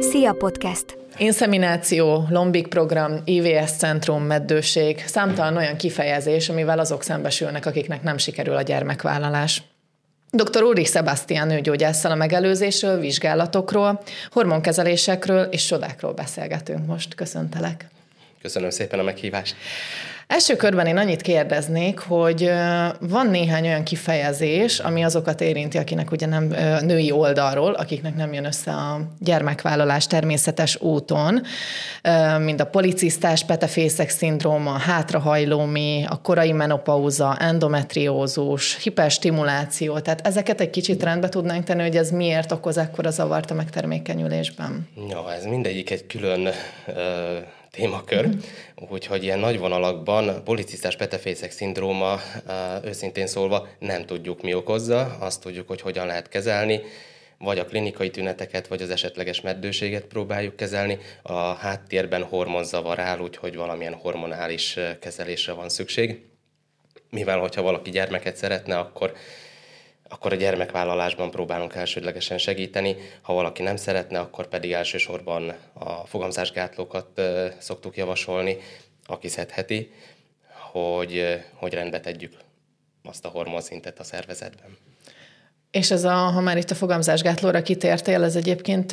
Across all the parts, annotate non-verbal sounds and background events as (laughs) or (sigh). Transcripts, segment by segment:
Szia Podcast! Inszemináció, lombik program, IVS centrum, meddőség, számtalan olyan kifejezés, amivel azok szembesülnek, akiknek nem sikerül a gyermekvállalás. Dr. Ulrich Sebastian nőgyógyásszal a megelőzésről, vizsgálatokról, hormonkezelésekről és sodákról beszélgetünk most. Köszöntelek! Köszönöm szépen a meghívást! Első körben én annyit kérdeznék, hogy van néhány olyan kifejezés, ami azokat érinti, akinek ugye nem női oldalról, akiknek nem jön össze a gyermekvállalás természetes úton, mint a policisztás, petefészek szindróma, hátrahajlómi, a korai menopauza, endometriózus, hiperstimuláció, tehát ezeket egy kicsit rendbe tudnánk tenni, hogy ez miért okoz ekkora zavart a megtermékenyülésben? Ja, ez mindegyik egy külön uh témakör, úgyhogy ilyen nagy vonalakban policisztás petefészek szindróma, őszintén szólva nem tudjuk mi okozza, azt tudjuk, hogy hogyan lehet kezelni, vagy a klinikai tüneteket, vagy az esetleges meddőséget próbáljuk kezelni. A háttérben hormonzavar áll, úgyhogy valamilyen hormonális kezelésre van szükség. Mivel, hogyha valaki gyermeket szeretne, akkor akkor a gyermekvállalásban próbálunk elsődlegesen segíteni. Ha valaki nem szeretne, akkor pedig elsősorban a fogamzásgátlókat szoktuk javasolni, aki szedheti, hogy, hogy rendbe tegyük azt a hormonszintet a szervezetben. És ez a, ha már itt a fogamzásgátlóra kitértél, ez egyébként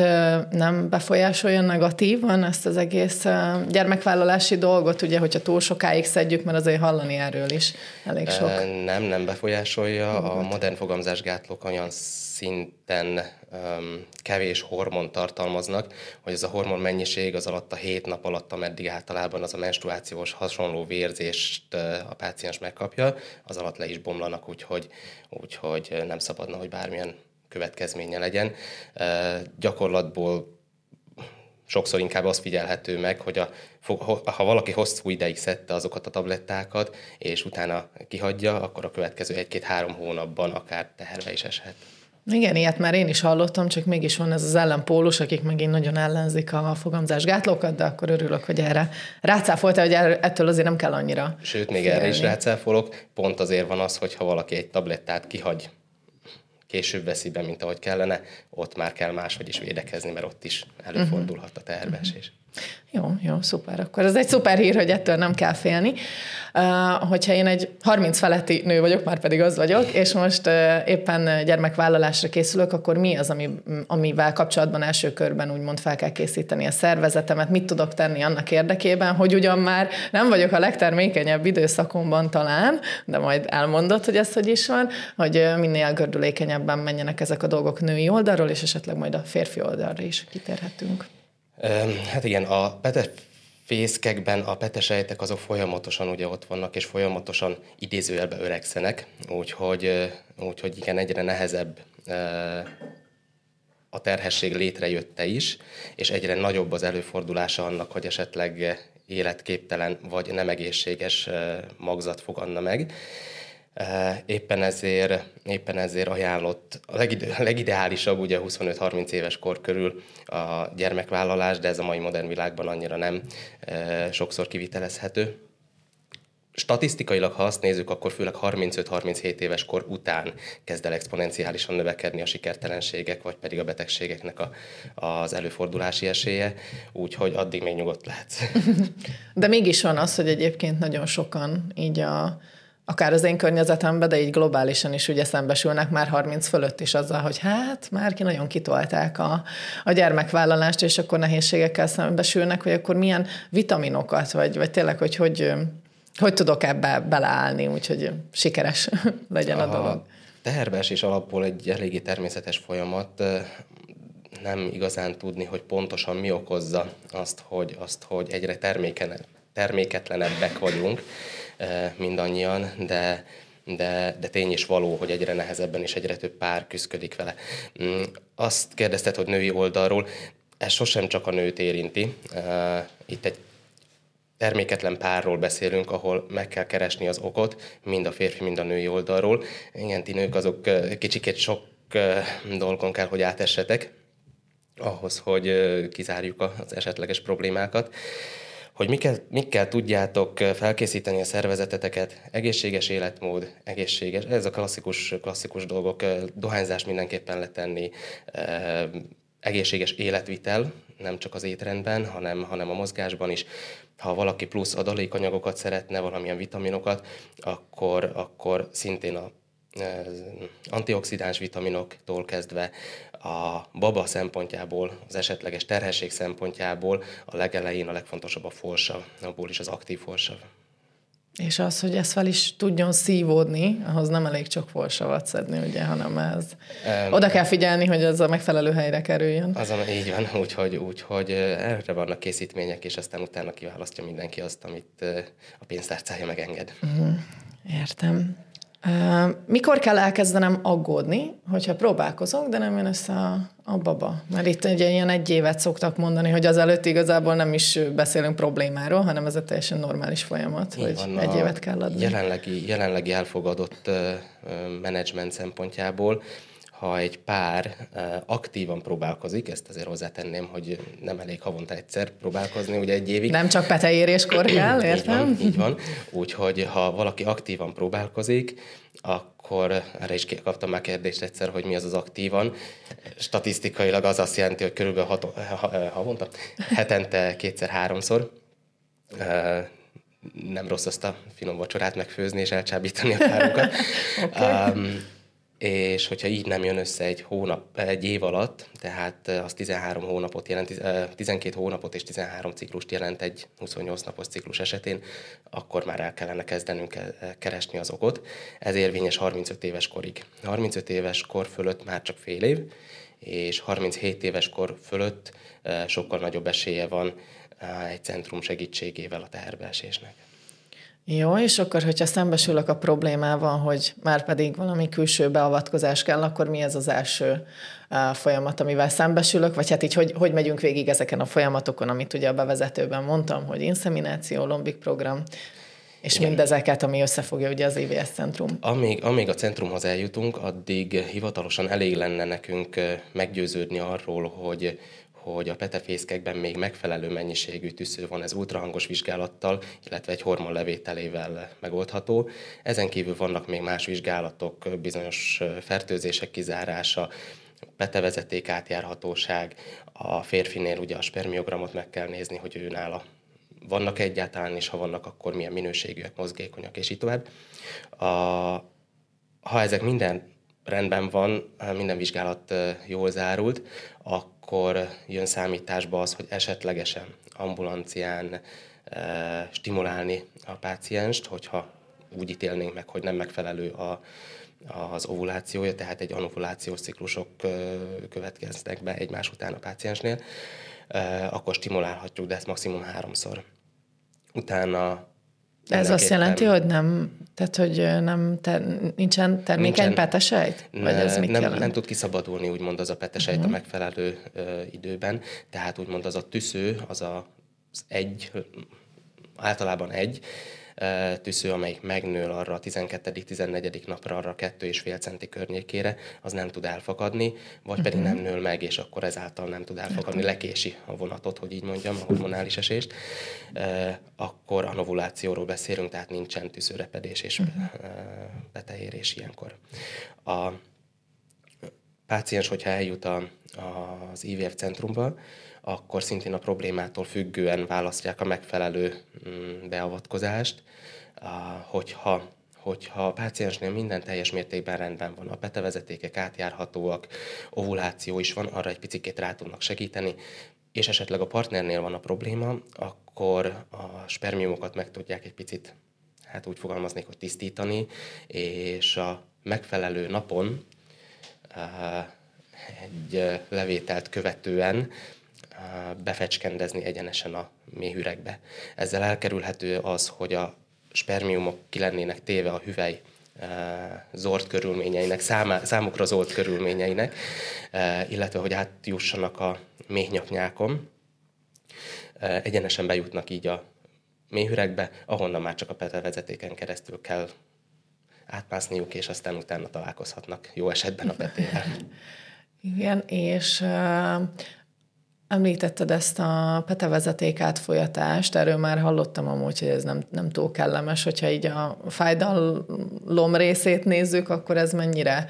nem befolyásolja negatívan ezt az egész gyermekvállalási dolgot, ugye, hogyha túl sokáig szedjük, mert azért hallani erről is elég sok. Nem, nem befolyásolja. A modern fogamzásgátlók olyan szinten um, kevés hormon tartalmaznak, hogy ez a hormon mennyiség az alatt a hét nap alatt, ameddig általában az a menstruációs hasonló vérzést a páciens megkapja, az alatt le is bomlanak, úgyhogy, úgyhogy nem szabadna, hogy bármilyen következménye legyen. Uh, gyakorlatból sokszor inkább az figyelhető meg, hogy a, ha valaki hosszú ideig szedte azokat a tablettákat, és utána kihagyja, akkor a következő egy-két-három hónapban akár teherbe is eshet. Igen, ilyet már én is hallottam, csak mégis van ez az ellenpólus, akik megint nagyon ellenzik a fogamzásgátlókat, de akkor örülök, hogy erre rácáfoltál, hogy ettől azért nem kell annyira Sőt, még félni. erre is rácáfolok. Pont azért van az, hogy ha valaki egy tablettát kihagy, később veszi be, mint ahogy kellene, ott már kell máshogy is védekezni, mert ott is előfordulhat a tervesés. Uh-huh. Jó, jó, szuper. Akkor ez egy szuper hír, hogy ettől nem kell félni. Uh, hogyha én egy 30 feletti nő vagyok, már pedig az vagyok, és most uh, éppen gyermekvállalásra készülök, akkor mi az, ami, amivel kapcsolatban első körben úgymond fel kell készíteni a szervezetemet, mit tudok tenni annak érdekében, hogy ugyan már nem vagyok a legtermékenyebb időszakomban talán, de majd elmondod, hogy ez hogy is van, hogy minél gördülékenyebben menjenek ezek a dolgok női oldalról, és esetleg majd a férfi oldalra is kitérhetünk. Hát igen, a petefészkekben a petesejtek azok folyamatosan ugye ott vannak, és folyamatosan idézőjelbe öregszenek, úgyhogy, úgyhogy igen, egyre nehezebb a terhesség létrejötte is, és egyre nagyobb az előfordulása annak, hogy esetleg életképtelen vagy nem egészséges magzat fogadna meg. Éppen ezért, éppen ezért ajánlott, a legide, legideálisabb ugye 25-30 éves kor körül a gyermekvállalás, de ez a mai modern világban annyira nem sokszor kivitelezhető. Statisztikailag, ha azt nézzük, akkor főleg 35-37 éves kor után kezd el exponenciálisan növekedni a sikertelenségek, vagy pedig a betegségeknek a, az előfordulási esélye, úgyhogy addig még nyugodt lehet. (laughs) De mégis van az, hogy egyébként nagyon sokan így a akár az én környezetemben, de így globálisan is ugye szembesülnek már 30 fölött is azzal, hogy hát már ki nagyon kitolták a, a gyermekvállalást, és akkor nehézségekkel szembesülnek, hogy akkor milyen vitaminokat, vagy, vagy tényleg, hogy hogy, hogy tudok ebbe beleállni, úgyhogy sikeres (laughs) legyen a, a dolog. Teherbeesés alapból egy eléggé természetes folyamat, nem igazán tudni, hogy pontosan mi okozza azt, hogy, azt, hogy egyre terméken, terméketlenebbek vagyunk mindannyian, de, de, de tény is való, hogy egyre nehezebben és egyre több pár küzdik vele. Mm, azt kérdezted, hogy női oldalról, ez sosem csak a nőt érinti. Itt egy terméketlen párról beszélünk, ahol meg kell keresni az okot, mind a férfi, mind a női oldalról. Igen, ti nők azok kicsikét sok dolgon kell, hogy átessetek, ahhoz, hogy kizárjuk az esetleges problémákat hogy mikkel, mikkel tudjátok felkészíteni a szervezeteteket, egészséges életmód, egészséges, ez a klasszikus, klasszikus dolgok, dohányzás mindenképpen letenni, egészséges életvitel, nem csak az étrendben, hanem, hanem a mozgásban is. Ha valaki plusz adalékanyagokat szeretne, valamilyen vitaminokat, akkor, akkor szintén a antioxidáns vitaminoktól kezdve a baba szempontjából, az esetleges terhesség szempontjából a legelején a legfontosabb a forsav, abból is az aktív forsav. És az, hogy ez fel is tudjon szívódni, ahhoz nem elég csak forsavat szedni, ugye, hanem ez. Um, Oda kell figyelni, hogy ez a megfelelő helyre kerüljön. Azon így van, (laughs) úgyhogy, úgyhogy erre vannak készítmények, és aztán utána kiválasztja mindenki azt, amit a pénztárcája megenged. Uh-huh. Értem. Mikor kell elkezdenem aggódni, hogyha próbálkozok, de nem jön össze a, a baba? Mert itt egy ilyen egy évet szoktak mondani, hogy az előtt igazából nem is beszélünk problémáról, hanem ez egy teljesen normális folyamat, Így hogy van, egy évet kell adni. Jelenlegi, jelenlegi elfogadott menedzsment szempontjából ha egy pár aktívan próbálkozik, ezt azért hozzátenném, hogy nem elég havonta egyszer próbálkozni, ugye egy évig. Nem csak peteéréskor kell, értem? így van, így van. Úgyhogy ha valaki aktívan próbálkozik, akkor erre is kaptam már kérdést egyszer, hogy mi az az aktívan. Statisztikailag az azt jelenti, hogy körülbelül hat, havonta, hetente kétszer-háromszor nem rossz azt a finom vacsorát megfőzni és elcsábítani a párokat. (laughs) okay. um, és hogyha így nem jön össze egy hónap, egy év alatt, tehát az 13 hónapot jelent, 12 hónapot és 13 ciklust jelent egy 28 napos ciklus esetén, akkor már el kellene kezdenünk keresni az okot. Ez érvényes 35 éves korig. 35 éves kor fölött már csak fél év, és 37 éves kor fölött sokkal nagyobb esélye van egy centrum segítségével a teherbeesésnek. Jó, és akkor, hogyha szembesülök a problémával, hogy már pedig valami külső beavatkozás kell, akkor mi ez az első folyamat, amivel szembesülök, vagy hát így hogy, hogy megyünk végig ezeken a folyamatokon, amit ugye a bevezetőben mondtam, hogy inszemináció, lombik program, és Igen. mindezeket, ami összefogja ugye az IVS centrum. Amíg, amíg a centrumhoz eljutunk, addig hivatalosan elég lenne nekünk meggyőződni arról, hogy hogy a petefészkekben még megfelelő mennyiségű tűző van, ez ultrahangos vizsgálattal, illetve egy hormonlevételével megoldható. Ezen kívül vannak még más vizsgálatok, bizonyos fertőzések kizárása, petevezeték átjárhatóság, a férfinél ugye a spermiogramot meg kell nézni, hogy ő nála vannak egyáltalán, és ha vannak, akkor milyen minőségűek, mozgékonyak, és így tovább. A, ha ezek minden rendben van, minden vizsgálat jól zárult, akkor jön számításba az, hogy esetlegesen ambulancián stimulálni a pácienst, hogyha úgy ítélnénk meg, hogy nem megfelelő a, az ovulációja, tehát egy anovulációs ciklusok következnek be egymás után a páciensnél, akkor stimulálhatjuk, de ezt maximum háromszor. Utána ez azt jelenti, hogy nem, tehát hogy nem, ter, nincsen termékeny nincsen, petesejt? Vagy ez mit nem, nem tud kiszabadulni, úgymond az a petesejt uh-huh. a mhm. megfelelő ö, időben, tehát úgymond az a tüsző, az a, az egy, általában egy, tűző, amelyik megnő arra a 12.-14. napra, arra a 2,5 centi környékére, az nem tud elfakadni, vagy pedig uh-huh. nem nő meg, és akkor ezáltal nem tud elfakadni, lekési a vonatot, hogy így mondjam, a hormonális esést, akkor a novulációról beszélünk, tehát nincsen tűzőrepedés és uh-huh. beteérés ilyenkor. A páciens, hogyha eljut a, az IVF centrumba, akkor szintén a problémától függően választják a megfelelő mm, beavatkozást, hogyha hogyha a páciensnél minden teljes mértékben rendben van, a betevezetékek átjárhatóak, ovuláció is van, arra egy picit rá tudnak segíteni, és esetleg a partnernél van a probléma, akkor a spermiumokat meg tudják egy picit, hát úgy fogalmaznék, hogy tisztítani, és a megfelelő napon egy levételt követően befecskendezni egyenesen a méhüregbe. Ezzel elkerülhető az, hogy a spermiumok ki lennének téve a hüvely zord körülményeinek, számá, számukra zord körülményeinek, illetve hogy átjussanak a méhnyaknyákon, egyenesen bejutnak így a méhüregbe, ahonnan már csak a petevezetéken keresztül kell átmászniuk, és aztán utána találkozhatnak jó esetben a petével. Igen, és Említetted ezt a petevezeték átfolyatást, erről már hallottam amúgy, hogy ez nem, nem túl kellemes, hogyha így a fájdalom részét nézzük, akkor ez mennyire,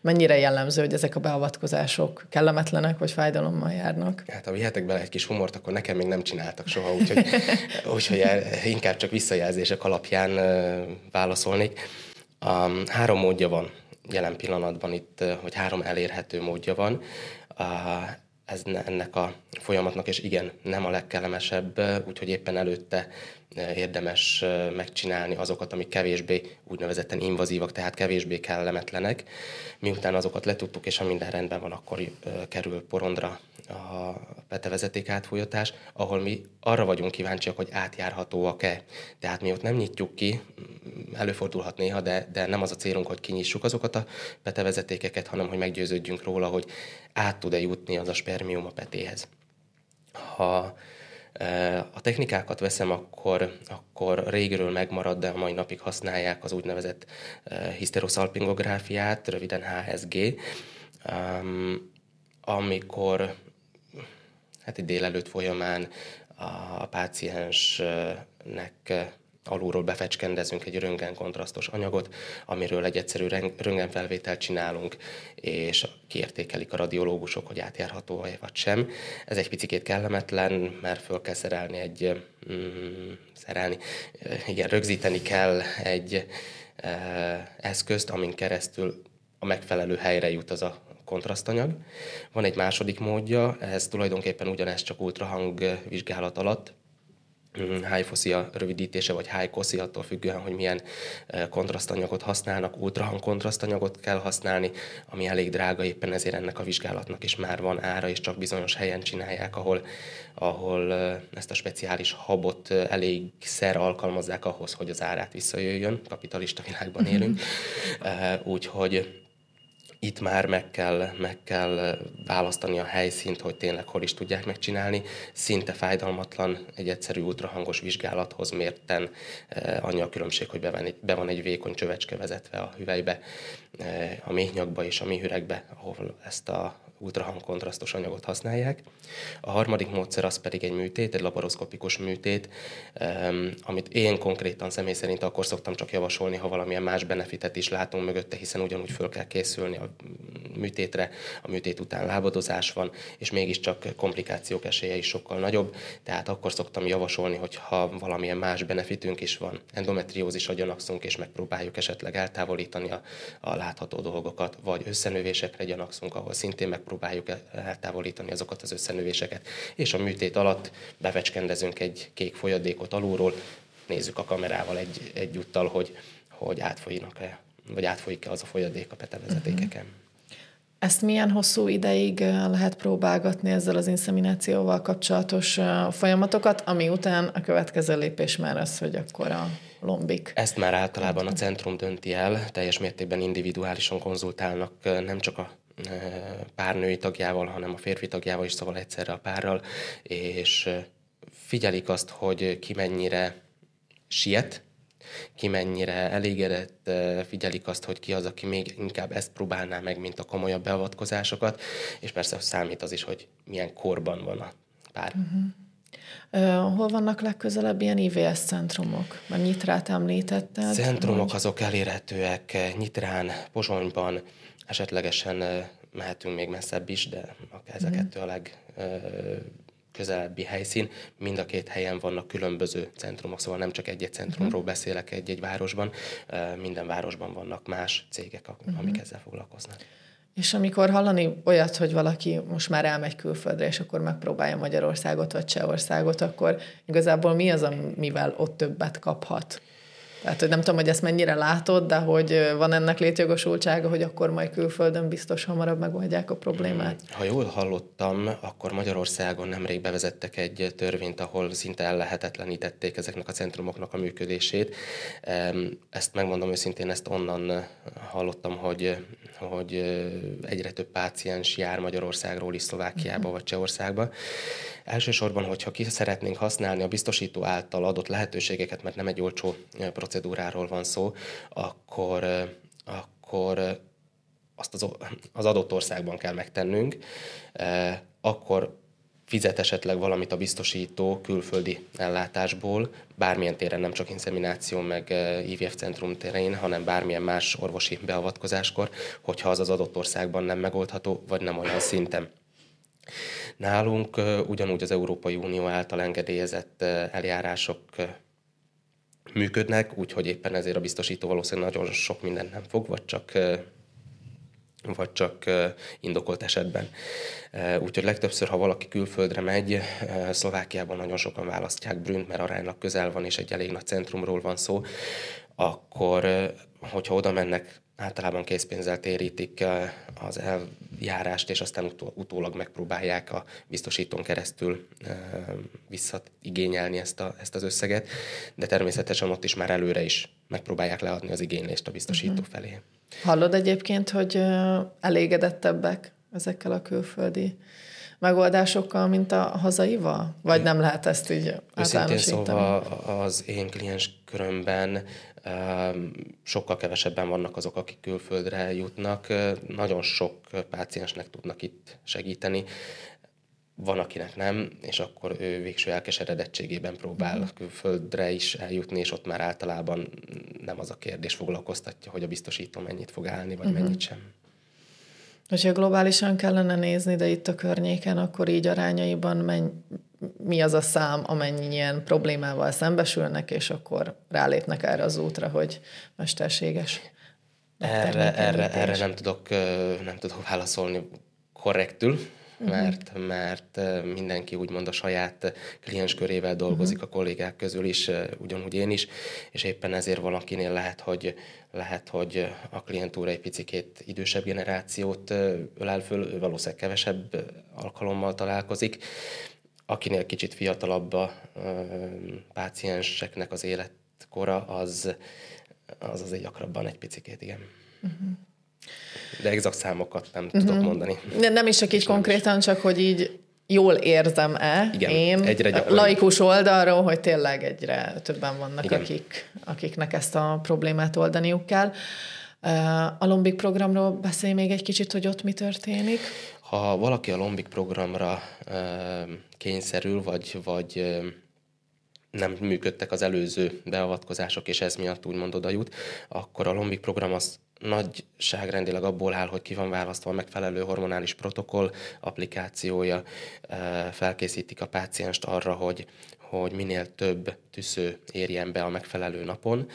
mennyire jellemző, hogy ezek a beavatkozások kellemetlenek vagy fájdalommal járnak? Hát ha vihetek bele egy kis humort, akkor nekem még nem csináltak soha, úgyhogy, (laughs) úgyhogy inkább csak visszajelzések alapján válaszolnék. Um, három módja van jelen pillanatban itt, hogy három elérhető módja van. Uh, ez ennek a folyamatnak, és igen, nem a legkellemesebb, úgyhogy éppen előtte érdemes megcsinálni azokat, amik kevésbé úgynevezetten invazívak, tehát kevésbé kellemetlenek. Miután azokat letudtuk, és ha minden rendben van, akkor kerül porondra a petevezeték átfolyatás, ahol mi arra vagyunk kíváncsiak, hogy átjárhatóak-e. Tehát mi ott nem nyitjuk ki, előfordulhat néha, de, de nem az a célunk, hogy kinyissuk azokat a petevezetékeket, hanem hogy meggyőződjünk róla, hogy át tud-e jutni az a spermium a petéhez. Ha a technikákat veszem, akkor, akkor régről megmarad, de a mai napig használják az úgynevezett hiszteroszalpingográfiát, röviden HSG, amikor hát egy délelőtt folyamán a páciensnek alulról befecskendezünk egy röntgenkontrasztos anyagot, amiről egy egyszerű röntgenfelvételt csinálunk, és kiértékelik a radiológusok, hogy átjárható-e vagy sem. Ez egy picit kellemetlen, mert föl kell szerelni egy, mm, szerelni, igen, rögzíteni kell egy e, eszközt, amin keresztül a megfelelő helyre jut az a kontrasztanyag. Van egy második módja, ez tulajdonképpen ugyanez csak ultrahang vizsgálat alatt, HIFOSZI a rövidítése, vagy HICOSZI, attól függően, hogy milyen eh, kontrasztanyagot használnak, ultrahang kontrasztanyagot kell használni, ami elég drága, éppen ezért ennek a vizsgálatnak is már van ára, és csak bizonyos helyen csinálják, ahol, ahol eh, ezt a speciális habot eh, elég szer alkalmazzák ahhoz, hogy az árát visszajöjjön. Kapitalista világban élünk. Úgyhogy itt már meg kell, meg kell választani a helyszínt, hogy tényleg hol is tudják megcsinálni. Szinte fájdalmatlan egy egyszerű ultrahangos vizsgálathoz mérten annyi a különbség, hogy be van, egy, be van egy vékony csövecske vezetve a hüvelybe, a méhnyakba és a méhüregbe, ahol ezt a ultrahang kontrasztos anyagot használják. A harmadik módszer az pedig egy műtét, egy laparoszkopikus műtét, amit én konkrétan személy szerint akkor szoktam csak javasolni, ha valamilyen más benefitet is látunk mögötte, hiszen ugyanúgy föl kell készülni a műtétre, a műtét után lábadozás van, és mégiscsak komplikációk esélye is sokkal nagyobb, tehát akkor szoktam javasolni, hogy ha valamilyen más benefitünk is van, endometriózis gyanakszunk, és megpróbáljuk esetleg eltávolítani a, a látható dolgokat, vagy összenövésekre gyanakszunk, ahol szintén meg megpróbáljuk eltávolítani azokat az összenövéseket. És a műtét alatt bevecskendezünk egy kék folyadékot alulról, nézzük a kamerával egy, egyúttal, hogy, hogy átfolynak-e, vagy átfolyik-e az a folyadék a petevezetékeken. Uh-huh. Ezt milyen hosszú ideig lehet próbálgatni ezzel az inszeminációval kapcsolatos folyamatokat, ami után a következő lépés már az, hogy akkor a lombik? Ezt már általában a centrum dönti el, teljes mértékben individuálisan konzultálnak nem csak a pár női tagjával, hanem a férfi tagjával is, szóval egyszerre a párral, és figyelik azt, hogy ki mennyire siet, ki mennyire elégedett, figyelik azt, hogy ki az, aki még inkább ezt próbálná meg, mint a komolyabb beavatkozásokat, és persze számít az is, hogy milyen korban van a pár. Uh-huh. Uh, hol vannak legközelebb ilyen IVS centrumok? Mert Nyitrát említetted. Centrumok azok elérhetőek Nyitrán, Pozsonyban, Esetlegesen mehetünk még messzebb is, de ez a mhm. kettő a legközelebbi helyszín. Mind a két helyen vannak különböző centrumok, szóval nem csak egy-egy centrumról mhm. beszélek egy-egy városban, minden városban vannak más cégek, amik uh-huh. ezzel foglalkoznak. És amikor hallani olyat, hogy valaki most már elmegy külföldre, és akkor megpróbálja Magyarországot vagy Csehországot, akkor igazából mi az, amivel ott többet kaphat? Tehát, hogy nem tudom, hogy ezt mennyire látod, de hogy van ennek létjogosultsága, hogy akkor majd külföldön biztos hamarabb megoldják a problémát. Ha jól hallottam, akkor Magyarországon nemrég bevezettek egy törvényt, ahol szinte ellehetetlenítették ezeknek a centrumoknak a működését. Ezt megmondom őszintén, ezt onnan hallottam, hogy, hogy egyre több páciens jár Magyarországról is Szlovákiába uh-huh. vagy Csehországba. Elsősorban, hogyha ki szeretnénk használni a biztosító által adott lehetőségeket, mert nem egy olcsó procedúráról van szó, akkor, akkor azt az, az adott országban kell megtennünk, akkor fizet esetleg valamit a biztosító külföldi ellátásból, bármilyen téren, nem csak inszemináció, meg IVF centrum terén, hanem bármilyen más orvosi beavatkozáskor, hogyha az az adott országban nem megoldható, vagy nem olyan szinten. Nálunk ugyanúgy az Európai Unió által engedélyezett eljárások működnek, úgyhogy éppen ezért a biztosító valószínűleg nagyon sok mindent nem fog, vagy csak vagy csak indokolt esetben. Úgyhogy legtöbbször, ha valaki külföldre megy, Szlovákiában nagyon sokan választják Brünt, mert aránylag közel van, és egy elég nagy centrumról van szó, akkor, hogyha oda mennek általában készpénzzel térítik az eljárást, és aztán utólag megpróbálják a biztosítón keresztül visszaigényelni ezt, a, ezt az összeget, de természetesen ott is már előre is megpróbálják leadni az igénylést a biztosító uh-huh. felé. Hallod egyébként, hogy elégedettebbek ezekkel a külföldi megoldásokkal, mint a hazaival? Vagy nem lehet ezt így Őszintén szóval az én kliens körömben sokkal kevesebben vannak azok, akik külföldre jutnak. Nagyon sok páciensnek tudnak itt segíteni. Van, akinek nem, és akkor ő végső elkeseredettségében próbál uh-huh. külföldre is eljutni, és ott már általában nem az a kérdés foglalkoztatja, hogy a biztosító mennyit fog állni, vagy uh-huh. mennyit sem. Hogyha globálisan kellene nézni, de itt a környéken, akkor így arányaiban menny, mi az a szám, amennyi ilyen problémával szembesülnek, és akkor rálépnek erre az útra, hogy mesterséges. Erre, erre, erre nem tudok, nem tudok válaszolni korrektül, uh-huh. mert, mert mindenki úgymond a saját kliens körével dolgozik, uh-huh. a kollégák közül is, ugyanúgy én is, és éppen ezért valakinél lehet, hogy, lehet, hogy a klientúra egy picikét idősebb generációt ölel föl, ő valószínűleg kevesebb alkalommal találkozik, akinél kicsit fiatalabb a pácienseknek az életkora, az, az azért gyakrabban egy picikét, igen. Uh-huh. De exakt számokat nem uh-huh. tudok mondani. De nem is csak így konkrétan, csak hogy így jól érzem-e Igen, én egyre laikus oldalról, hogy tényleg egyre többen vannak, Igen. akik, akiknek ezt a problémát oldaniuk kell. A Lombik programról beszélj még egy kicsit, hogy ott mi történik. Ha valaki a Lombik programra kényszerül, vagy, vagy nem működtek az előző beavatkozások, és ez miatt úgymond oda jut, akkor a Lombik program az nagyságrendileg abból áll, hogy ki van választva a megfelelő hormonális protokoll applikációja, felkészítik a pácienst arra, hogy, hogy minél több tüsző érjen be a megfelelő napon,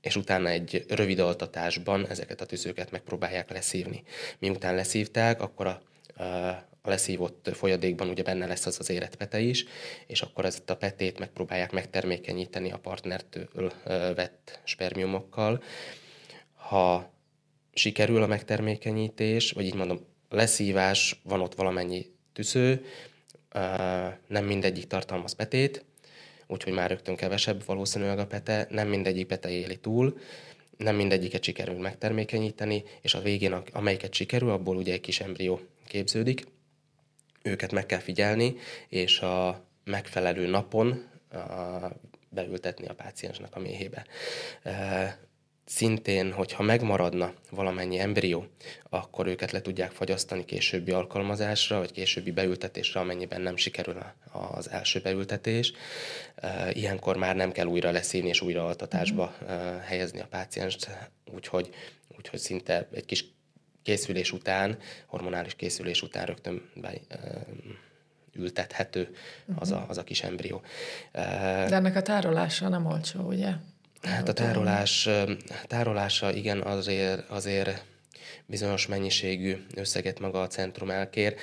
és utána egy rövid altatásban ezeket a tüzőket megpróbálják leszívni. Miután leszívták, akkor a, a leszívott folyadékban ugye benne lesz az az életpete is, és akkor ezt a petét megpróbálják megtermékenyíteni a partnertől vett spermiumokkal. Ha sikerül a megtermékenyítés, vagy így mondom, leszívás, van ott valamennyi tüsző, nem mindegyik tartalmaz petét, úgyhogy már rögtön kevesebb valószínűleg a pete, nem mindegyik pete éli túl, nem mindegyiket sikerül megtermékenyíteni, és a végén, amelyiket sikerül, abból ugye egy kis embrió képződik. Őket meg kell figyelni, és a megfelelő napon a, beültetni a páciensnek a méhébe szintén, hogyha megmaradna valamennyi embrió, akkor őket le tudják fagyasztani későbbi alkalmazásra, vagy későbbi beültetésre, amennyiben nem sikerül az első beültetés. Ilyenkor már nem kell újra leszívni és újra altatásba helyezni a pácienst, úgyhogy, úgyhogy szinte egy kis készülés után, hormonális készülés után rögtön be, ültethető az a, az a kis embrió. De ennek a tárolása nem olcsó, ugye? Hát a tárolás, tárolása igen azért, azért bizonyos mennyiségű összeget maga a centrum elkér.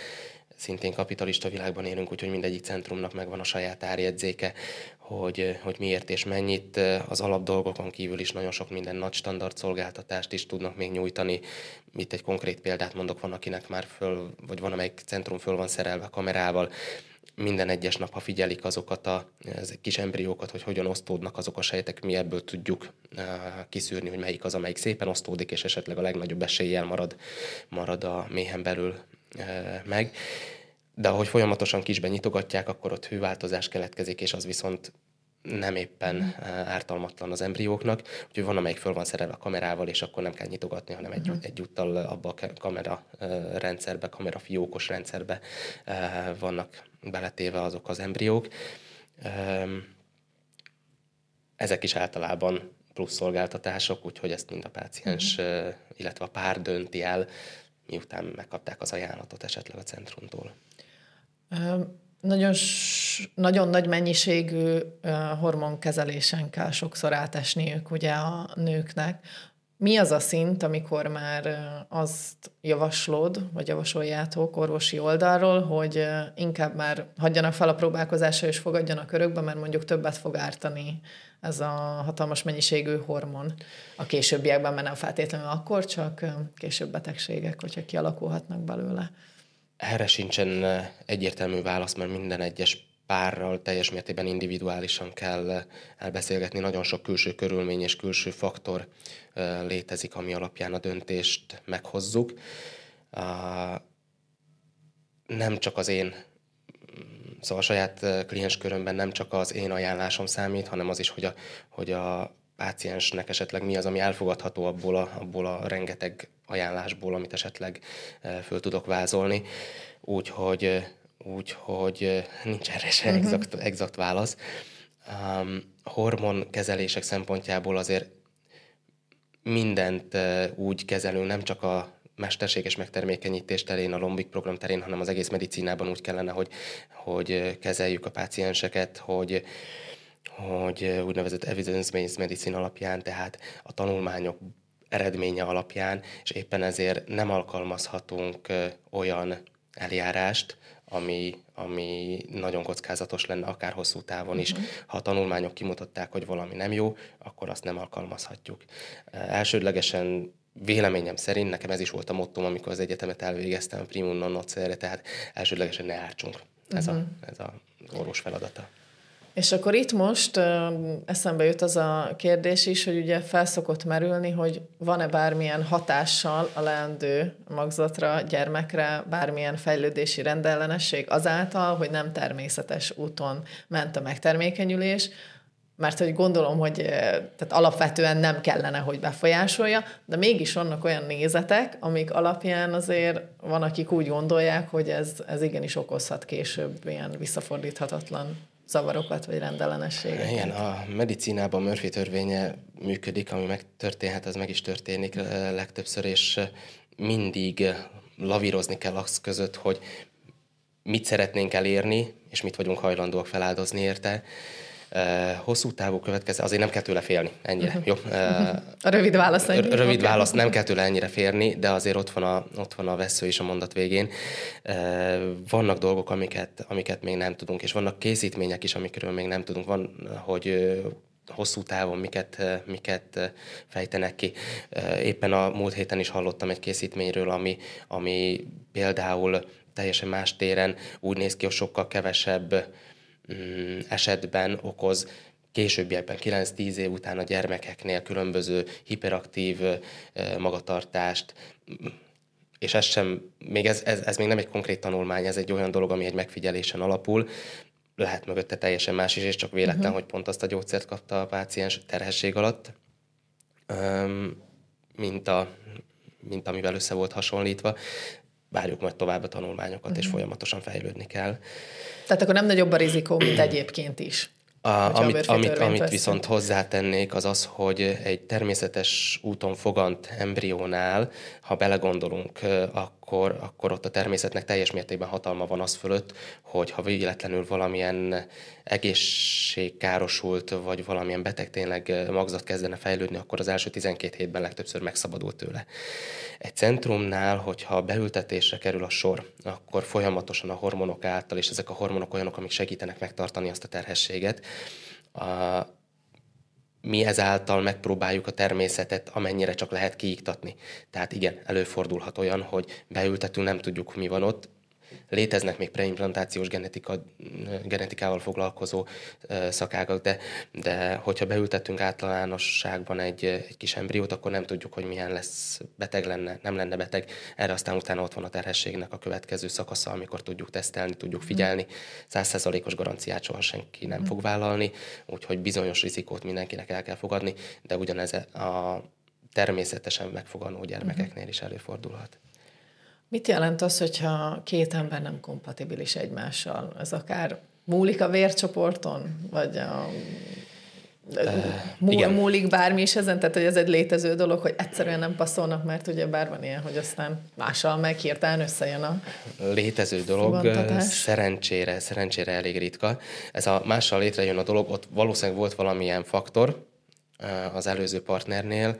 Szintén kapitalista világban élünk, úgyhogy mindegyik centrumnak megvan a saját árjegyzéke, hogy, hogy miért és mennyit. Az alapdolgokon kívül is nagyon sok minden nagy standard szolgáltatást is tudnak még nyújtani. Itt egy konkrét példát mondok, van akinek már föl, vagy van amelyik centrum föl van szerelve kamerával, minden egyes nap, ha figyelik azokat a ezek kis embriókat, hogy hogyan osztódnak azok a sejtek, mi ebből tudjuk kiszűrni, hogy melyik az, amelyik szépen osztódik, és esetleg a legnagyobb eséllyel marad, marad a méhen belül meg. De ahogy folyamatosan kisben nyitogatják, akkor ott hőváltozás keletkezik, és az viszont nem éppen ártalmatlan az embrióknak, úgyhogy van, amelyik föl van szerelve a kamerával, és akkor nem kell nyitogatni, hanem egy, uh-huh. egyúttal abba a kamera rendszerbe, kamera fiókos rendszerbe vannak beletéve azok az embriók. Ezek is általában plusz szolgáltatások, úgyhogy ezt mind a páciens, uh-huh. illetve a pár dönti el, miután megkapták az ajánlatot esetleg a centrumtól. Nagyon, nagyon nagy mennyiségű hormonkezelésen kell sokszor átesniük ugye a nőknek. Mi az a szint, amikor már azt javaslod, vagy javasoljátok orvosi oldalról, hogy inkább már hagyjanak fel a próbálkozásra és fogadjanak örökbe, mert mondjuk többet fog ártani ez a hatalmas mennyiségű hormon a későbbiekben, mert nem feltétlenül akkor, csak később betegségek, hogyha kialakulhatnak belőle. Erre sincsen egyértelmű válasz, mert minden egyes párral teljes mértékben individuálisan kell elbeszélgetni. Nagyon sok külső körülmény és külső faktor létezik, ami alapján a döntést meghozzuk. Nem csak az én Szóval a saját kliens körömben nem csak az én ajánlásom számít, hanem az is, hogy a, hogy a páciensnek esetleg mi az, ami elfogadható abból a, abból a rengeteg ajánlásból, amit esetleg föl tudok vázolni. Úgyhogy úgy, hogy nincs erre se uh-huh. exakt, exakt válasz. Um, hormonkezelések szempontjából azért mindent úgy kezelünk, nem csak a mesterséges megtermékenyítés terén, a Lombik program terén, hanem az egész medicinában úgy kellene, hogy, hogy kezeljük a pácienseket, hogy, hogy úgynevezett evidence-based medicine alapján, tehát a tanulmányok eredménye alapján, és éppen ezért nem alkalmazhatunk olyan eljárást, ami, ami nagyon kockázatos lenne, akár hosszú távon is. Uh-huh. Ha a tanulmányok kimutatták, hogy valami nem jó, akkor azt nem alkalmazhatjuk. Elsődlegesen véleményem szerint, nekem ez is volt a mottom, amikor az egyetemet elvégeztem, primum non nocere, tehát elsődlegesen ne ártsunk. Ez, uh-huh. a, mhm. ez a orvos feladata. És akkor itt most eszembe jut az a kérdés is, hogy ugye felszokott merülni, hogy van-e bármilyen hatással a leendő magzatra, gyermekre, bármilyen fejlődési rendellenesség azáltal, hogy nem természetes úton ment a megtermékenyülés, mert hogy gondolom, hogy tehát alapvetően nem kellene, hogy befolyásolja, de mégis vannak olyan nézetek, amik alapján azért van, akik úgy gondolják, hogy ez, ez igenis okozhat később ilyen visszafordíthatatlan zavarokat vagy rendellenességeket. Igen, a medicinában Murphy törvénye működik, ami megtörténhet, az meg is történik legtöbbször, és mindig lavírozni kell az között, hogy mit szeretnénk elérni, és mit vagyunk hajlandóak feláldozni érte hosszú távú következő, azért nem kell tőle félni, ennyire. Uh-huh. Jó? (laughs) A rövid válasz ennyi. Rövid okay. válasz, nem kell tőle ennyire férni, de azért ott van a, ott van a vesző is a mondat végén. Vannak dolgok, amiket, amiket még nem tudunk, és vannak készítmények is, amikről még nem tudunk. Van, hogy hosszú távon miket, miket fejtenek ki. Éppen a múlt héten is hallottam egy készítményről, ami, ami például teljesen más téren úgy néz ki, hogy sokkal kevesebb esetben okoz későbbiekben, 9-10 év után a gyermekeknél különböző hiperaktív magatartást, és ez sem, még ez, ez, ez még nem egy konkrét tanulmány, ez egy olyan dolog, ami egy megfigyelésen alapul, lehet mögötte teljesen más is, és csak véletlen, uh-huh. hogy pont azt a gyógyszert kapta a páciens terhesség alatt, mint, a, mint amivel össze volt hasonlítva várjuk majd tovább a tanulmányokat, uh-huh. és mhm. folyamatosan fejlődni kell. Tehát akkor nem nagyobb a rizikó, mint egyébként is. A, amit, amit, amit viszont hozzátennék, az az, hogy egy természetes úton fogant embriónál, ha belegondolunk, akkor, akkor ott a természetnek teljes mértékben hatalma van az fölött, hogy ha véletlenül valamilyen egészségkárosult, vagy valamilyen beteg tényleg magzat kezdene fejlődni, akkor az első 12 hétben legtöbbször megszabadul tőle. Egy centrumnál, hogyha beültetésre kerül a sor, akkor folyamatosan a hormonok által, és ezek a hormonok olyanok, amik segítenek megtartani azt a terhességet, a, mi ezáltal megpróbáljuk a természetet amennyire csak lehet kiiktatni. Tehát igen, előfordulhat olyan, hogy beültetünk, nem tudjuk, mi van ott, léteznek még preimplantációs genetika, genetikával foglalkozó szakágak, de, de hogyha beültetünk általánosságban egy, egy kis embriót, akkor nem tudjuk, hogy milyen lesz, beteg lenne, nem lenne beteg. Erre aztán utána ott van a terhességnek a következő szakasza, amikor tudjuk tesztelni, tudjuk figyelni. Százszerzalékos garanciát soha senki nem fog vállalni, úgyhogy bizonyos rizikót mindenkinek el kell fogadni, de ugyanez a természetesen megfoganó gyermekeknél is előfordulhat. Mit jelent az, hogyha két ember nem kompatibilis egymással? Ez akár múlik a vércsoporton, vagy a Múl, igen. múlik bármi is ezen, tehát hogy ez egy létező dolog, hogy egyszerűen nem passzolnak, mert ugye bár van ilyen, hogy aztán mással meg hirtelen összejön a Létező dolog, szerencsére, szerencsére elég ritka. Ez a mással létrejön a dolog, ott valószínűleg volt valamilyen faktor az előző partnernél,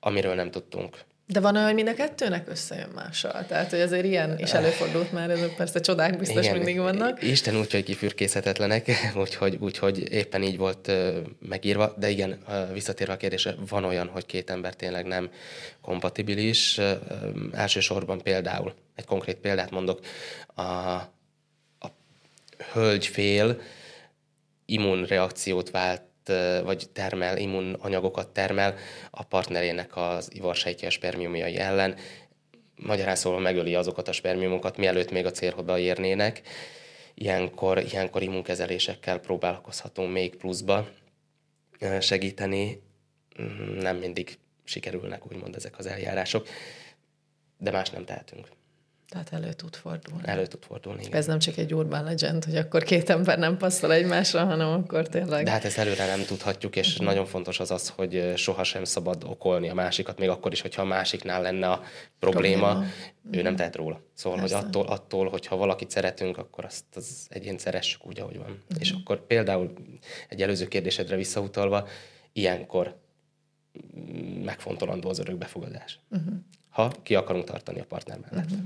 amiről nem tudtunk. De van olyan, hogy mind a kettőnek összejön mással. Tehát, hogy azért ilyen is előfordult már, ezek persze csodák biztos Igen, mindig vannak. Isten úgy, hogy kifürkészhetetlenek, (laughs) úgyhogy, úgyhogy éppen így volt megírva. De igen, visszatérve a kérdésre, van olyan, hogy két ember tényleg nem kompatibilis. Elsősorban például, egy konkrét példát mondok, a, a hölgyfél immunreakciót vált vagy termel, immunanyagokat termel a partnerének az ivarsejtje spermiumjai ellen. Magyarán szóval megöli azokat a spermiumokat, mielőtt még a célhoz érnének. Ilyenkor, ilyenkor immunkezelésekkel próbálkozhatunk még pluszba segíteni. Mm, nem mindig sikerülnek úgymond ezek az eljárások, de más nem tehetünk. Tehát elő tud fordulni. Elő tud fordulni, igen. Ez nem csak egy urban legend, hogy akkor két ember nem passzol egymásra, hanem akkor tényleg... De hát ezt előre nem tudhatjuk, és uh-huh. nagyon fontos az az, hogy sohasem szabad okolni a másikat, még akkor is, hogyha a másiknál lenne a probléma, probléma. ő nem tehet róla. Szóval, Persze. hogy attól, attól, hogyha valakit szeretünk, akkor azt az egyén szeressük úgy, ahogy van. Uh-huh. És akkor például egy előző kérdésedre visszautalva, ilyenkor megfontolandó az örökbefogadás. Uh-huh. Ha ki akarunk tartani a partner mellett. Uh-huh.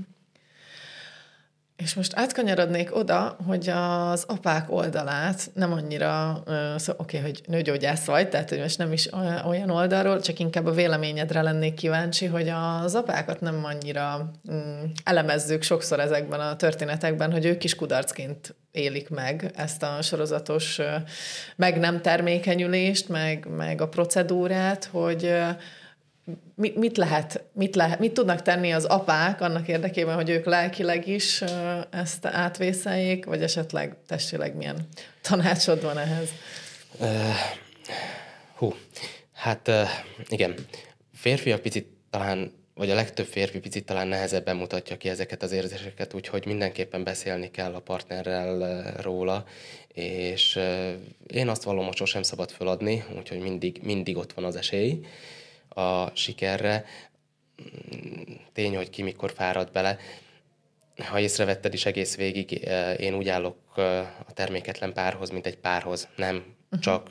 És most átkanyarodnék oda, hogy az apák oldalát nem annyira, szóval oké, okay, hogy nőgyógyász vagy, tehát hogy most nem is olyan oldalról, csak inkább a véleményedre lennék kíváncsi, hogy az apákat nem annyira mm, elemezzük sokszor ezekben a történetekben, hogy ők is kudarcként élik meg ezt a sorozatos meg nem termékenyülést, meg, meg a procedúrát, hogy mit, lehet, mit, lehet, mit tudnak tenni az apák annak érdekében, hogy ők lelkileg is ezt átvészeljék, vagy esetleg testileg milyen tanácsod van ehhez? Uh, hú, hát uh, igen. Férfiak picit talán vagy a legtöbb férfi picit talán nehezebben mutatja ki ezeket az érzéseket, úgyhogy mindenképpen beszélni kell a partnerrel róla, és én azt vallom, hogy sosem szabad föladni, úgyhogy mindig, mindig ott van az esély, a sikerre. Tény, hogy ki mikor fárad bele. Ha észrevetted is egész végig, eh, én úgy állok eh, a terméketlen párhoz, mint egy párhoz. Nem csak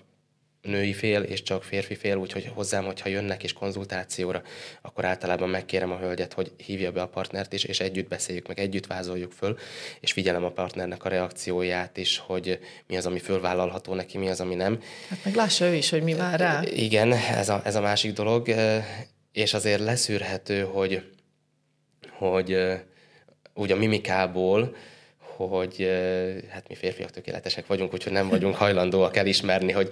női fél és csak férfi fél, úgyhogy hozzám, hogyha jönnek is konzultációra, akkor általában megkérem a hölgyet, hogy hívja be a partnert is, és együtt beszéljük meg, együtt vázoljuk föl, és figyelem a partnernek a reakcióját is, hogy mi az, ami fölvállalható neki, mi az, ami nem. Hát meg lássa ő is, hogy mi vár rá. Igen, ez a, ez a másik dolog, és azért leszűrhető, hogy, hogy úgy a mimikából, hogy hát mi férfiak tökéletesek vagyunk, úgyhogy nem vagyunk hajlandóak elismerni, hogy,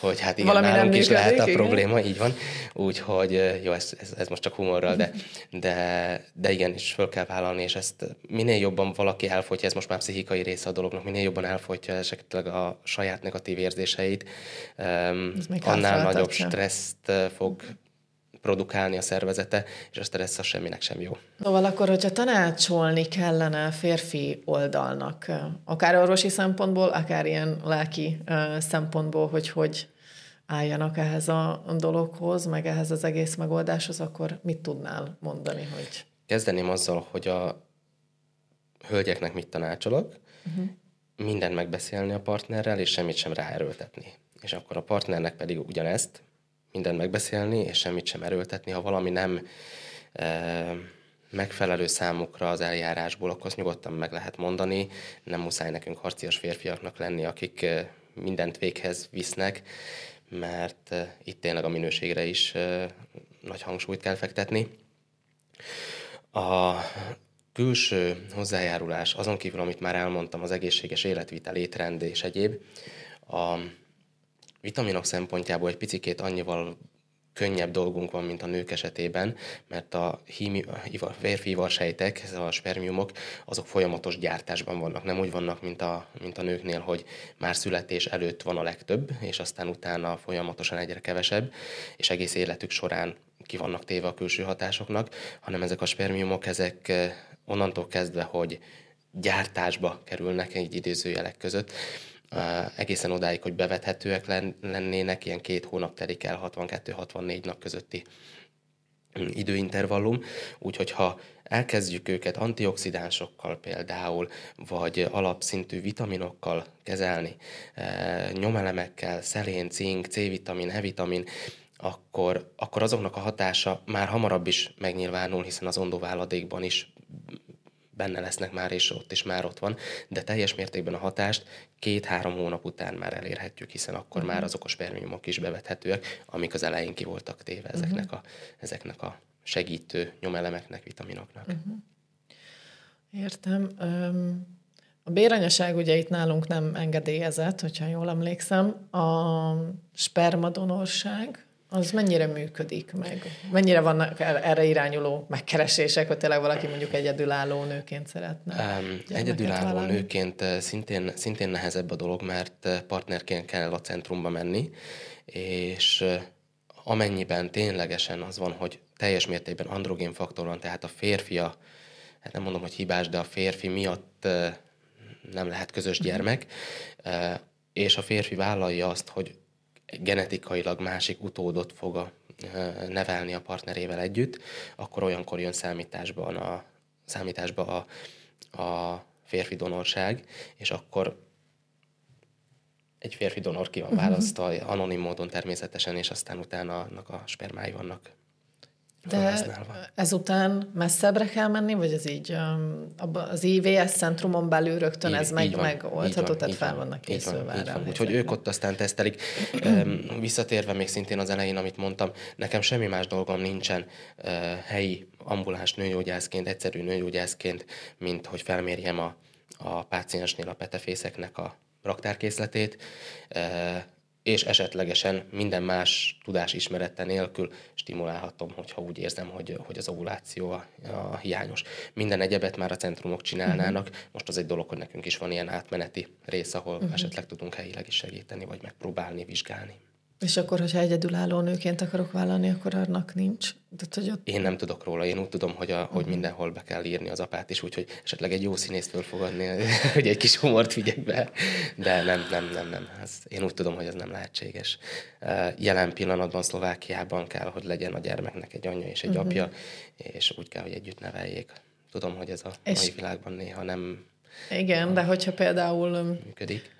hogy hát igen, Valami nálunk is lehet a igen? probléma, így van. Úgyhogy jó, ez, ez, ez most csak humorral, de, de, de igen, is föl kell vállalni, és ezt minél jobban valaki elfolytja, ez most már pszichikai része a dolognak, minél jobban elfolytja esetleg a saját negatív érzéseit, um, annál nagyobb stresszt fog produkálni a szervezete, és a stressz az semminek sem jó. Szóval akkor, hogyha tanácsolni kellene férfi oldalnak, akár orvosi szempontból, akár ilyen lelki szempontból, hogy hogy álljanak ehhez a dologhoz, meg ehhez az egész megoldáshoz, akkor mit tudnál mondani, hogy... Kezdeném azzal, hogy a hölgyeknek mit tanácsolok, uh-huh. mindent megbeszélni a partnerrel, és semmit sem ráerőltetni. És akkor a partnernek pedig ugyanezt, mindent megbeszélni, és semmit sem erőltetni. Ha valami nem e, megfelelő számukra az eljárásból, akkor azt nyugodtan meg lehet mondani. Nem muszáj nekünk harcias férfiaknak lenni, akik e, mindent véghez visznek, mert e, itt tényleg a minőségre is nagy hangsúlyt kell fektetni. A külső hozzájárulás, azon kívül, amit már elmondtam, az egészséges életvitel, étrend és egyéb, a vitaminok szempontjából egy picikét annyival könnyebb dolgunk van, mint a nők esetében, mert a, hími, a férfi ivarsejtek, a spermiumok, azok folyamatos gyártásban vannak. Nem úgy vannak, mint a, mint a nőknél, hogy már születés előtt van a legtöbb, és aztán utána folyamatosan egyre kevesebb, és egész életük során ki vannak téve a külső hatásoknak, hanem ezek a spermiumok, ezek eh, onnantól kezdve, hogy gyártásba kerülnek egy időzőjelek között, egészen odáig, hogy bevethetőek lennének, ilyen két hónap telik el 62-64 nap közötti mm, időintervallum, úgyhogy ha elkezdjük őket antioxidánsokkal például, vagy alapszintű vitaminokkal kezelni, nyomelemekkel, szelén, cink, C-vitamin, E-vitamin, akkor, akkor azoknak a hatása már hamarabb is megnyilvánul, hiszen az ondóváladékban is benne lesznek már, és ott is már ott van, de teljes mértékben a hatást két-három hónap után már elérhetjük, hiszen akkor uh-huh. már azok a spermiumok is bevethetőek, amik az elején ki voltak téve ezeknek, uh-huh. a, ezeknek a segítő nyomelemeknek, vitaminoknak. Uh-huh. Értem. A béranyaság ugye itt nálunk nem engedélyezett, hogyha jól emlékszem. A spermadonorság, az mennyire működik meg? Mennyire vannak erre irányuló megkeresések, hogy tényleg valaki mondjuk egyedülálló nőként szeretne? Um, egyedülálló vállalni? nőként eh, szintén, szintén nehezebb a dolog, mert eh, partnerként kell a centrumba menni, és eh, amennyiben ténylegesen az van, hogy teljes mértékben androgén faktor van, tehát a férfi a, hát nem mondom, hogy hibás, de a férfi miatt nem lehet közös gyermek, és a férfi vállalja azt, hogy genetikailag másik utódot fog a, nevelni a partnerével együtt, akkor olyankor jön számításba a, számításba a, a férfi donorság, és akkor egy férfi donor ki van mhm. választva, uh-huh. anonim módon természetesen, és aztán utána annak a spermái vannak de ezután messzebbre kell menni, vagy ez így um, az IVS centrumon belül rögtön így, ez meg, van, megoldható, van, tehát fel van, vannak készülve így van, Úgyhogy ők ott aztán tesztelik. Visszatérve még szintén az elején, amit mondtam, nekem semmi más dolgom nincsen helyi ambuláns nőgyógyászként, egyszerű nőgyógyászként, mint hogy felmérjem a, a páciensnél a petefészeknek a raktárkészletét, és esetlegesen minden más tudás ismerete nélkül stimulálhatom, hogyha úgy érzem, hogy, hogy az ovuláció a, a hiányos. Minden egyebet már a centrumok csinálnának, uh-huh. most az egy dolog, hogy nekünk is van ilyen átmeneti rész, ahol uh-huh. esetleg tudunk helyileg is segíteni, vagy megpróbálni, vizsgálni. És akkor, hogyha egyedülálló nőként akarok vállalni, akkor annak nincs? Tehát, hogy ott... Én nem tudok róla, én úgy tudom, hogy, a, hogy mindenhol be kell írni az apát is, úgyhogy esetleg egy jó színészt fölfogadni, (laughs) hogy egy kis humort vigyek be, de nem, nem, nem, nem. Ez, én úgy tudom, hogy ez nem lehetséges. Jelen pillanatban Szlovákiában kell, hogy legyen a gyermeknek egy anyja és egy uh-huh. apja, és úgy kell, hogy együtt neveljék. Tudom, hogy ez a és... mai világban néha nem... Igen, de hogyha például... Működik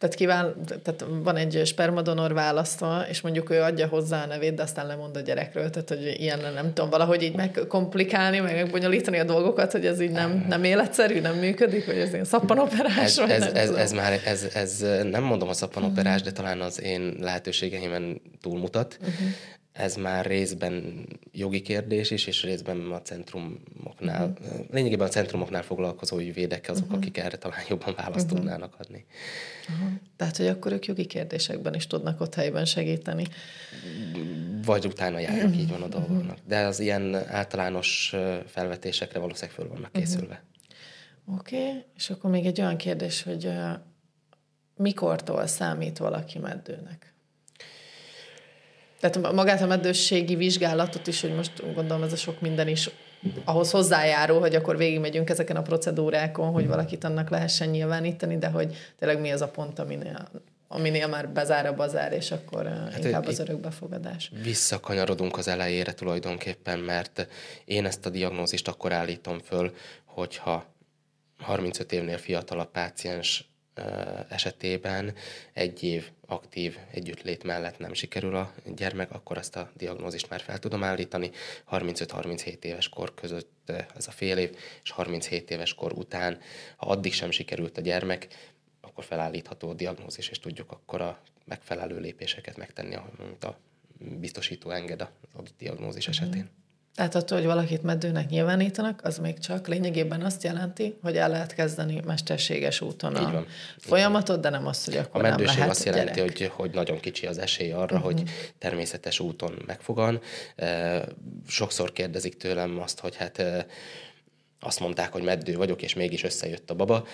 tehát, kíván, tehát van egy spermadonor választva, és mondjuk ő adja hozzá a nevét, de aztán lemond a gyerekről, tehát hogy ilyen nem tudom, valahogy így megkomplikálni, meg megbonyolítani a dolgokat, hogy ez így nem, nem életszerű, nem működik, hogy ez ilyen szappanoperás, ez, vagy ez, nem ez, ez, már, ez, ez, nem mondom a szappanoperás, de talán az én lehetőségeimen túlmutat. Uh-huh ez már részben jogi kérdés is, és részben a centrumoknál, uh-huh. lényegében a centrumoknál foglalkozó ügyvédek azok, uh-huh. akik erre talán jobban választ uh-huh. tudnának adni. Uh-huh. Tehát, hogy akkor ők jogi kérdésekben is tudnak ott helyben segíteni. Vagy utána járnak, uh-huh. így van a dolgoknak. De az ilyen általános felvetésekre valószínűleg föl vannak készülve. Uh-huh. Oké, okay. és akkor még egy olyan kérdés, hogy uh, mikortól számít valaki meddőnek? Tehát magát a meddősségi vizsgálatot is, hogy most gondolom ez a sok minden is ahhoz hozzájárul, hogy akkor végigmegyünk ezeken a procedúrákon, hogy valakit annak lehessen nyilvánítani, de hogy tényleg mi az a pont, aminél, aminél már bezár a bazár, és akkor hát inkább az örökbefogadás. Visszakanyarodunk az elejére tulajdonképpen, mert én ezt a diagnózist akkor állítom föl, hogyha 35 évnél fiatalabb páciens esetében egy év aktív együttlét mellett nem sikerül a gyermek, akkor azt a diagnózist már fel tudom állítani. 35-37 éves kor között ez a fél év, és 37 éves kor után, ha addig sem sikerült a gyermek, akkor felállítható a diagnózis, és tudjuk akkor a megfelelő lépéseket megtenni, amit a biztosító enged az adott diagnózis uh-huh. esetén. Tehát attól, hogy valakit meddőnek nyilvánítanak, az még csak lényegében azt jelenti, hogy el lehet kezdeni mesterséges úton a van. folyamatot, de nem azt, hogy akkor A meddőség nem lehet azt jelenti, hogy, hogy nagyon kicsi az esély arra, uh-huh. hogy természetes úton megfogan. Sokszor kérdezik tőlem azt, hogy hát azt mondták, hogy meddő vagyok, és mégis összejött a baba.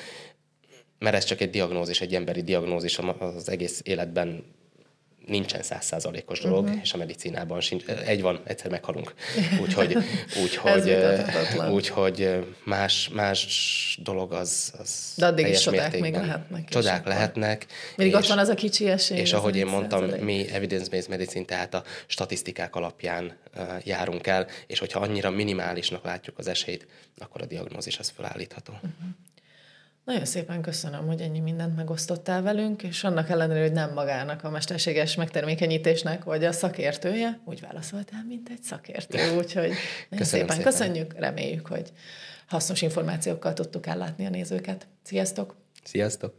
Mert ez csak egy diagnózis, egy emberi diagnózis az egész életben nincsen százszázalékos dolog, uh-huh. és a medicinában sincs. Egy van, egyszer meghalunk. Úgyhogy, (laughs) úgyhogy, úgyhogy más, más dolog az, az De addig is csodák mértékben. még lehetnek. Csodák lehetnek. Mindig ott van az a kicsi esély. És ahogy én mondtam, mi evidence-based medicine, tehát a statisztikák alapján uh, járunk el, és hogyha annyira minimálisnak látjuk az esélyt, akkor a diagnózis az felállítható. Uh-huh. Nagyon szépen köszönöm, hogy ennyi mindent megosztottál velünk, és annak ellenére, hogy nem magának a mesterséges megtermékenyítésnek vagy a szakértője, úgy válaszoltál, mint egy szakértő. Úgyhogy nagyon szépen, szépen köszönjük, reméljük, hogy hasznos információkkal tudtuk ellátni a nézőket. Sziasztok! Sziasztok!